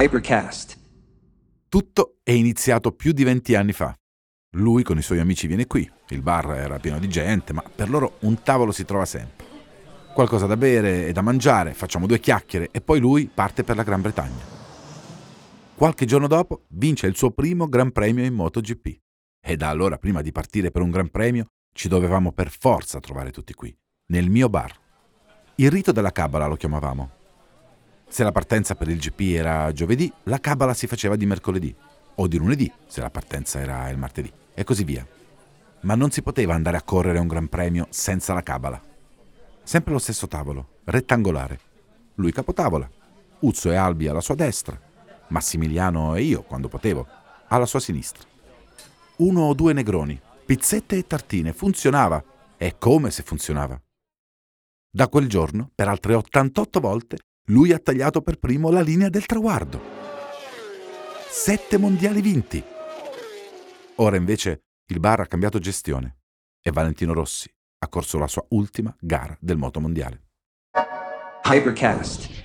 Hypercast. Tutto è iniziato più di 20 anni fa. Lui con i suoi amici viene qui, il bar era pieno di gente, ma per loro un tavolo si trova sempre. Qualcosa da bere e da mangiare, facciamo due chiacchiere e poi lui parte per la Gran Bretagna. Qualche giorno dopo vince il suo primo Gran Premio in MotoGP. E da allora, prima di partire per un Gran Premio, ci dovevamo per forza trovare tutti qui, nel mio bar. Il rito della cabala lo chiamavamo. Se la partenza per il GP era giovedì, la cabala si faceva di mercoledì, o di lunedì, se la partenza era il martedì, e così via. Ma non si poteva andare a correre un Gran Premio senza la cabala. Sempre lo stesso tavolo, rettangolare. Lui capotavola, Uzzo e Albi alla sua destra, Massimiliano e io, quando potevo, alla sua sinistra. Uno o due negroni, pizzette e tartine, funzionava. E come se funzionava. Da quel giorno, per altre 88 volte, lui ha tagliato per primo la linea del traguardo. Sette mondiali vinti. Ora invece il bar ha cambiato gestione e Valentino Rossi ha corso la sua ultima gara del moto mondiale. Hypercast.